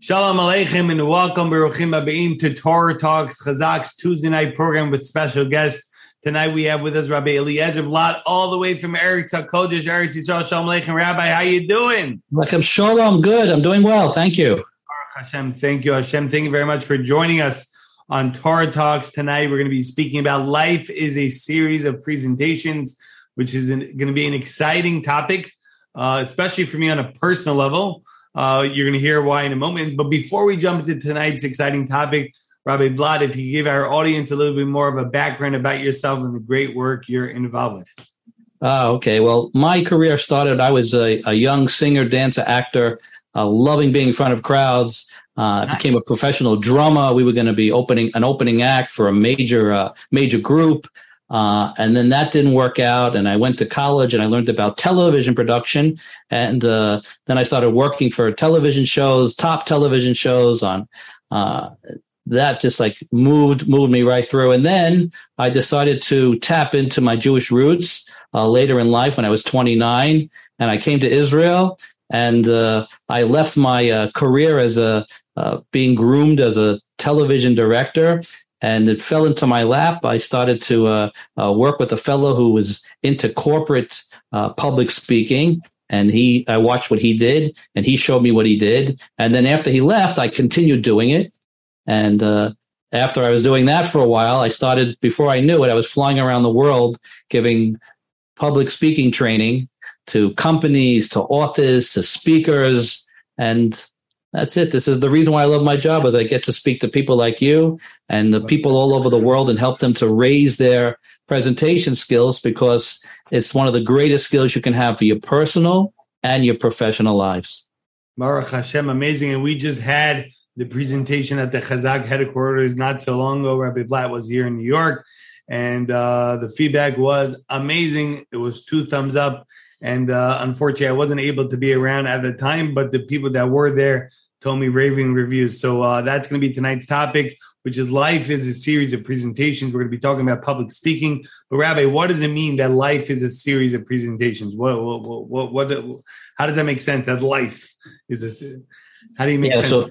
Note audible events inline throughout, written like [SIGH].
Shalom Aleichem and welcome Baruchim Habaim to Torah Talks Chazaq's Tuesday night program with special guests. Tonight we have with us Rabbi Eliezer Blatt all the way from Eretz HaKodesh, Eretz Yisrael. Shalom Aleichem. Rabbi, how are you doing? Welcome Shalom. Good. I'm doing well. Thank you. Baruch Hashem. Thank you, Hashem. Thank you very much for joining us on Torah Talks tonight. We're going to be speaking about life is a series of presentations, which is an, going to be an exciting topic, uh, especially for me on a personal level. Uh, you're going to hear why in a moment. But before we jump into tonight's exciting topic, Rabbi Blatt, if you give our audience a little bit more of a background about yourself and the great work you're involved with. Oh, okay. Well, my career started, I was a, a young singer, dancer, actor, uh, loving being in front of crowds. Uh, I became a professional drummer. We were going to be opening an opening act for a major uh, major group. Uh, and then that didn't work out. And I went to college and I learned about television production. And uh, then I started working for television shows, top television shows on. Uh, that just like moved moved me right through. And then I decided to tap into my Jewish roots uh, later in life when I was 29, and I came to Israel. And uh, I left my uh, career as a being groomed as a television director and it fell into my lap. I started to uh, uh, work with a fellow who was into corporate uh, public speaking, and he I watched what he did, and he showed me what he did, and then after he left, I continued doing it, and uh, after I was doing that for a while, I started. Before I knew it, I was flying around the world giving public speaking training to companies, to authors, to speakers, and that's it. This is the reason why I love my job is I get to speak to people like you and the people all over the world and help them to raise their presentation skills because it's one of the greatest skills you can have for your personal and your professional lives. Baruch Hashem, amazing. And we just had the presentation at the Chazaq headquarters not so long ago. Rabbi Blatt was here in New York, and uh, the feedback was amazing. It was two thumbs up. And uh, unfortunately, I wasn't able to be around at the time, but the people that were there told me raving reviews. So uh, that's going to be tonight's topic, which is life is a series of presentations. We're going to be talking about public speaking. But Rabbi, what does it mean that life is a series of presentations? What, what, what, what, what how does that make sense? That life is a, how do you make yeah, sense? So,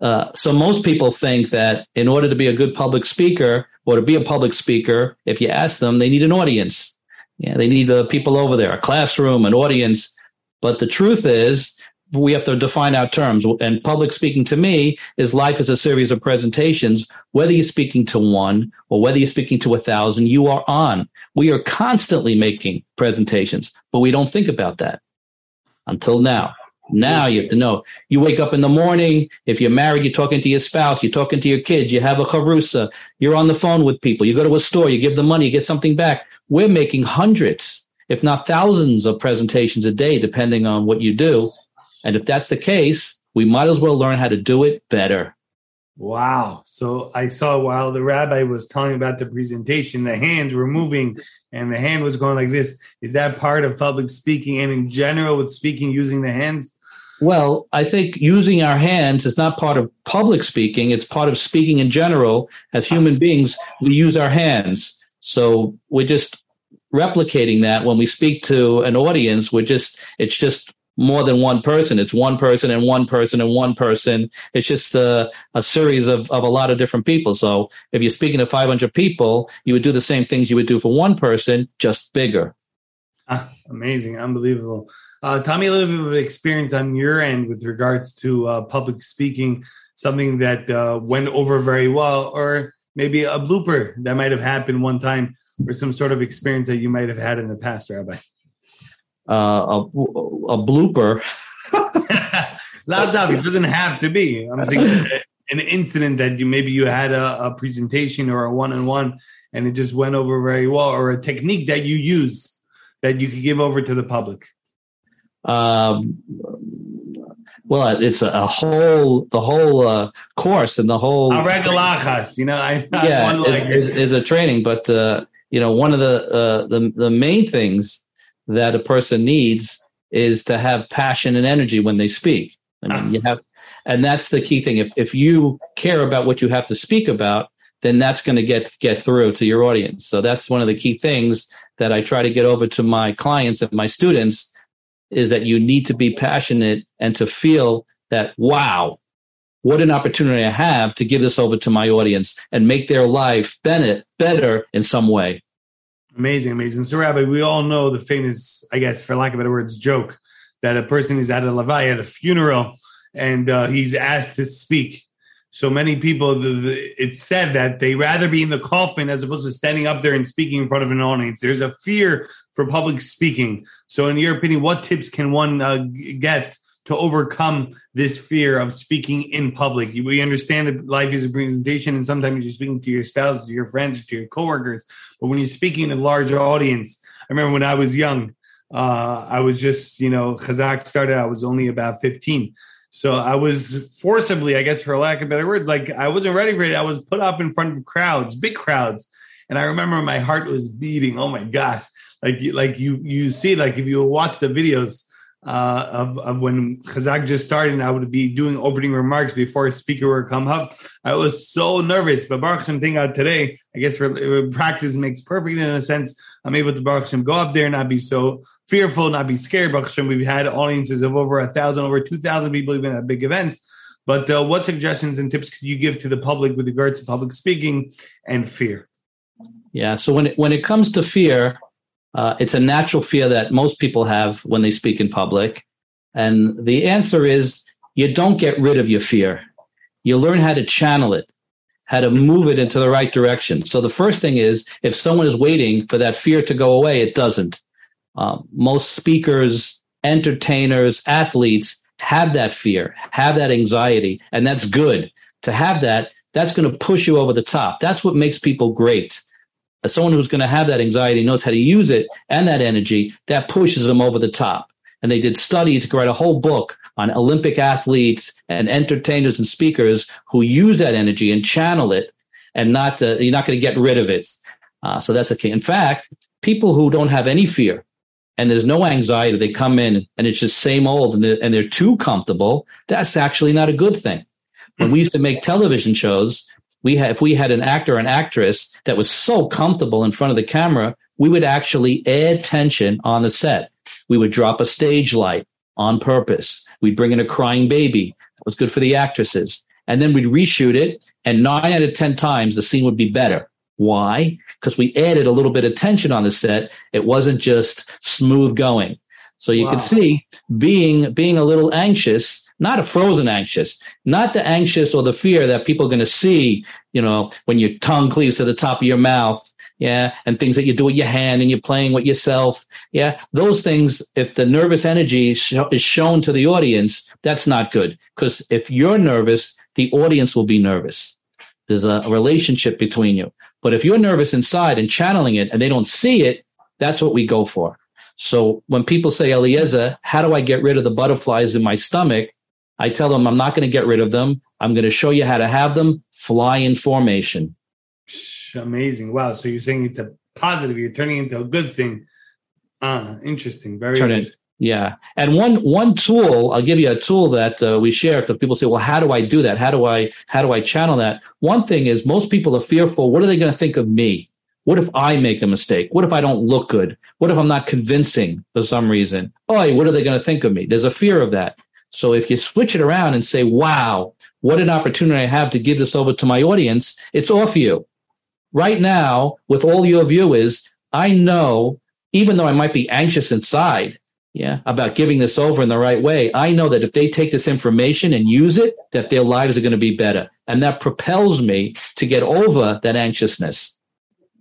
uh, so most people think that in order to be a good public speaker or to be a public speaker, if you ask them, they need an audience yeah, they need uh, people over there, a classroom, an audience. But the truth is, we have to define our terms. And public speaking to me is life as a series of presentations. Whether you're speaking to one or whether you're speaking to a thousand, you are on. We are constantly making presentations, but we don't think about that until now. Now you have to know. You wake up in the morning. If you're married, you're talking to your spouse, you're talking to your kids, you have a chavrusa, you're on the phone with people, you go to a store, you give them money, you get something back. We're making hundreds, if not thousands of presentations a day, depending on what you do. And if that's the case, we might as well learn how to do it better. Wow. So I saw while the rabbi was telling about the presentation, the hands were moving and the hand was going like this. Is that part of public speaking and in general with speaking using the hands? Well, I think using our hands is not part of public speaking. It's part of speaking in general. As human beings, we use our hands. So we're just replicating that when we speak to an audience. We're just, it's just more than one person. It's one person and one person and one person. It's just a, a series of, of a lot of different people. So if you're speaking to 500 people, you would do the same things you would do for one person, just bigger. Ah, amazing. Unbelievable. Uh, tell me a little bit of experience on your end with regards to uh, public speaking, something that uh, went over very well, or maybe a blooper that might have happened one time, or some sort of experience that you might have had in the past, Rabbi. Uh, a, a blooper. [LAUGHS] Dog. It doesn't have to be. I'm saying an incident that you maybe you had a, a presentation or a one-on-one, and it just went over very well, or a technique that you use that you could give over to the public. Um, well, it's a, whole the whole uh, course and the whole you know. I, yeah, it, it, it's a training, but uh, you know, one of the uh, the the main things that a person needs is to have passion and energy when they speak. I mean, ah. you have, and that's the key thing. If if you care about what you have to speak about, then that's going to get get through to your audience. So that's one of the key things that I try to get over to my clients and my students is that you need to be passionate and to feel that, wow, what an opportunity I have to give this over to my audience and make their life better, better in some way. Amazing, amazing. So, Rabbi, we all know the famous, I guess, for lack of better words, joke that a person is at a levaya at a funeral and uh, he's asked to speak. So many people, the, the, it's said that they rather be in the coffin as opposed to standing up there and speaking in front of an audience. There's a fear for public speaking. So, in your opinion, what tips can one uh, get to overcome this fear of speaking in public? We understand that life is a presentation, and sometimes you're speaking to your spouse, to your friends, to your coworkers. But when you're speaking in a large audience, I remember when I was young, uh, I was just, you know, Chazaq started, I was only about 15. So I was forcibly, I guess, for lack of a better word, like I wasn't ready for it. I was put up in front of crowds, big crowds. And I remember my heart was beating. Oh my gosh like like you you see like if you watch the videos uh, of of when Chazaq just started, and I would be doing opening remarks before a speaker would come up. I was so nervous, but Baruch Hashem out today, I guess for practice makes perfect in a sense. I'm able to Baruch Hashem go up there and not be so fearful, not be scared. Baruch Hashem, we've had audiences of over a thousand, over two thousand people even at big events. But uh, what suggestions and tips could you give to the public with regards to public speaking and fear? Yeah, so when it, when it comes to fear, uh, it's a natural fear that most people have when they speak in public. And the answer is you don't get rid of your fear. You learn how to channel it, how to move it into the right direction. So the first thing is if someone is waiting for that fear to go away, it doesn't. Uh, most speakers, entertainers, athletes have that fear, have that anxiety, and that's good. To have that, that's going to push you over the top. That's what makes people great someone who's going to have that anxiety knows how to use it and that energy that pushes them over the top. And they did studies to write a whole book on olympic athletes and entertainers and speakers who use that energy and channel it and not uh, you're not going to get rid of it. Uh, so that's a key. In fact people who don't have any fear and there's no anxiety they come in and it's just same old and they're, and they're too comfortable that's actually not a good thing. When we used to make television shows we had, if we had an actor or an actress that was so comfortable in front of the camera, we would actually add tension on the set. We would drop a stage light on purpose. We'd bring in a crying baby. That was good for the actresses. And then we'd reshoot it. And nine out of 10 times the scene would be better. Why? Because we added a little bit of tension on the set. It wasn't just smooth going. So you wow. can see being, being a little anxious not a frozen anxious, not the anxious or the fear that people are going to see, you know, when your tongue cleaves to the top of your mouth. Yeah. And things that you do with your hand and you're playing with yourself. Yeah. Those things, if the nervous energy is shown to the audience, that's not good. Because if you're nervous, the audience will be nervous. There's a, a relationship between you. But if you're nervous inside and channeling it and they don't see it, that's what we go for. So when people say, Eliezer, how do I get rid of the butterflies in my stomach? I tell them I'm not going to get rid of them. I'm going to show you how to have them fly in formation. Amazing. Wow. So you're saying it's a positive, you're turning into a good thing. Ah, interesting. Very Turn. It, yeah. And one one tool, I'll give you a tool that uh, we share because people say, "Well, how do I do that? How do I how do I channel that?" One thing is most people are fearful, what are they going to think of me? What if I make a mistake? What if I don't look good? What if I'm not convincing for some reason? Oh, what are they going to think of me? There's a fear of that. So if you switch it around and say, wow, what an opportunity I have to give this over to my audience, it's off you. Right now, with all your viewers, I know, even though I might be anxious inside, yeah, about giving this over in the right way, I know that if they take this information and use it, that their lives are going to be better. And that propels me to get over that anxiousness.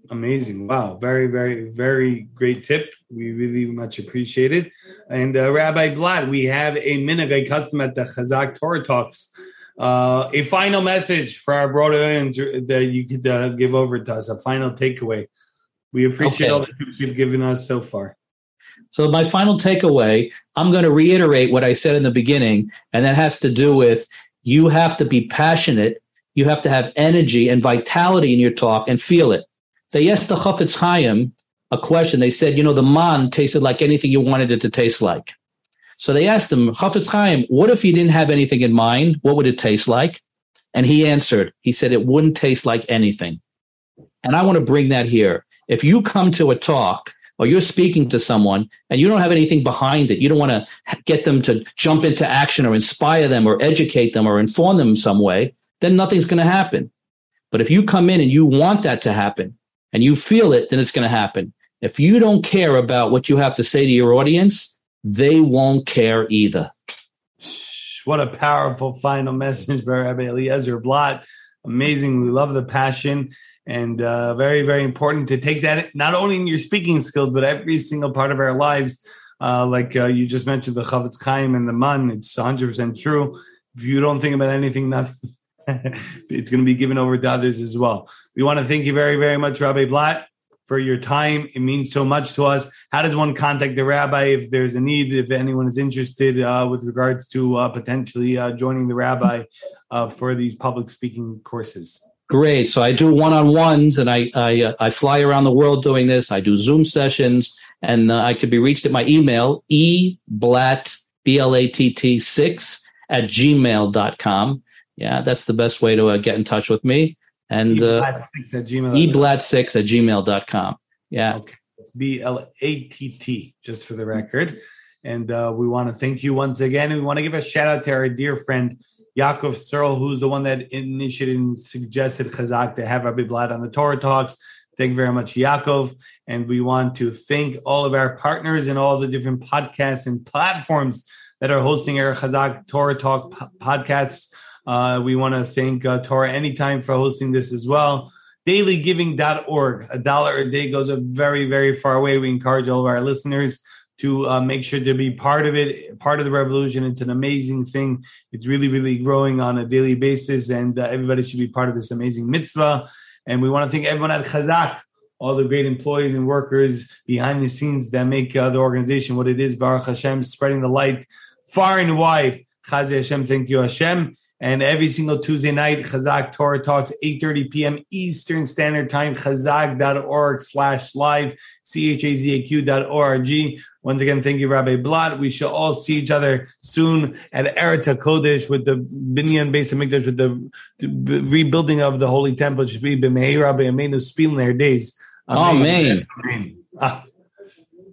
Amazing. Wow. Very, very, very great tip. We really much appreciate it. And uh, Rabbi Blatt, we have a minute custom at the Chazaq Torah Talks. Uh, a final message for our broader audience that you could uh, give over to us, a final takeaway. We appreciate okay. all the tips you've given us so far. So, my final takeaway, I'm going to reiterate what I said in the beginning, and that has to do with you have to be passionate, you have to have energy and vitality in your talk and feel it. They asked the Chafetz Chaim a question. They said, you know, the man tasted like anything you wanted it to taste like. So they asked him, Chafetz Chaim, what if you didn't have anything in mind? What would it taste like? And he answered, he said, it wouldn't taste like anything. And I want to bring that here. If you come to a talk or you're speaking to someone and you don't have anything behind it, you don't want to get them to jump into action or inspire them or educate them or inform them some way, then nothing's going to happen. But if you come in and you want that to happen and you feel it, then it's going to happen. If you don't care about what you have to say to your audience, they won't care either. What a powerful final [LAUGHS] message by Rabbi Eliezer Blatt. Amazing. We love the passion and uh, very, very important to take that not only in your speaking skills, but every single part of our lives. Uh, like uh, you just mentioned, the Chofetz Chaim and the Man, it's 100% true. If you don't think about anything, [LAUGHS] nothing, [LAUGHS] it's going to be given over to others as well. We want to thank you very, very much, Rabbi Blatt for your time. It means so much to us. How does one contact the rabbi if there's a need, if anyone is interested uh, with regards to uh, potentially uh, joining the rabbi uh, for these public speaking courses? Great. So I do one-on-ones, and I I, uh, I fly around the world doing this. I do Zoom sessions, and uh, I could be reached at my email eblatt b l a t t six at gmail.com. Yeah, that's the best way to get in touch with me and uh, six at gmail. eblatt6 at gmail.com. Yeah. Okay. It's B L A T T, just for the record. And uh, we want to thank you once again. And we want to give a shout out to our dear friend Yaakov Searle, who's the one that initiated and suggested Chazaq to have Rabbi Blatt on the Torah Talks. Thank you very much, Yaakov. And we want to thank all of our partners and all the different podcasts and platforms that are hosting our Chazaq Torah Talk podcasts. Uh, we want to thank uh, Torah Anytime for hosting this as well. Dailygiving.org. A dollar a day goes a very, very far way. We encourage all of our listeners to uh, make sure to be part of it, part of the revolution. It's an amazing thing. It's really, really growing on a daily basis, and uh, everybody should be part of this amazing mitzvah. And we want to thank everyone at Chazaq, all the great employees and workers behind the scenes that make uh, the organization what it is. Baruch Hashem, spreading the light far and wide. Chaz Hashem, thank you, Hashem. And every single Tuesday night, Chazaq Torah Talks, 8.30 p.m. Eastern Standard Time, chazaq.org slash live, C-H-A-Z-A-Q dot O-R-G. Once again, thank you, Rabbi Blatt. We shall all see each other soon at Eretz Kodesh with the Binyan Beis Hamikdash, with the, the, rebuilding of the Holy Temple. It should be B'mehei Rabbi Amenu Spil in their days. Amen. Amen. Amen. Ah.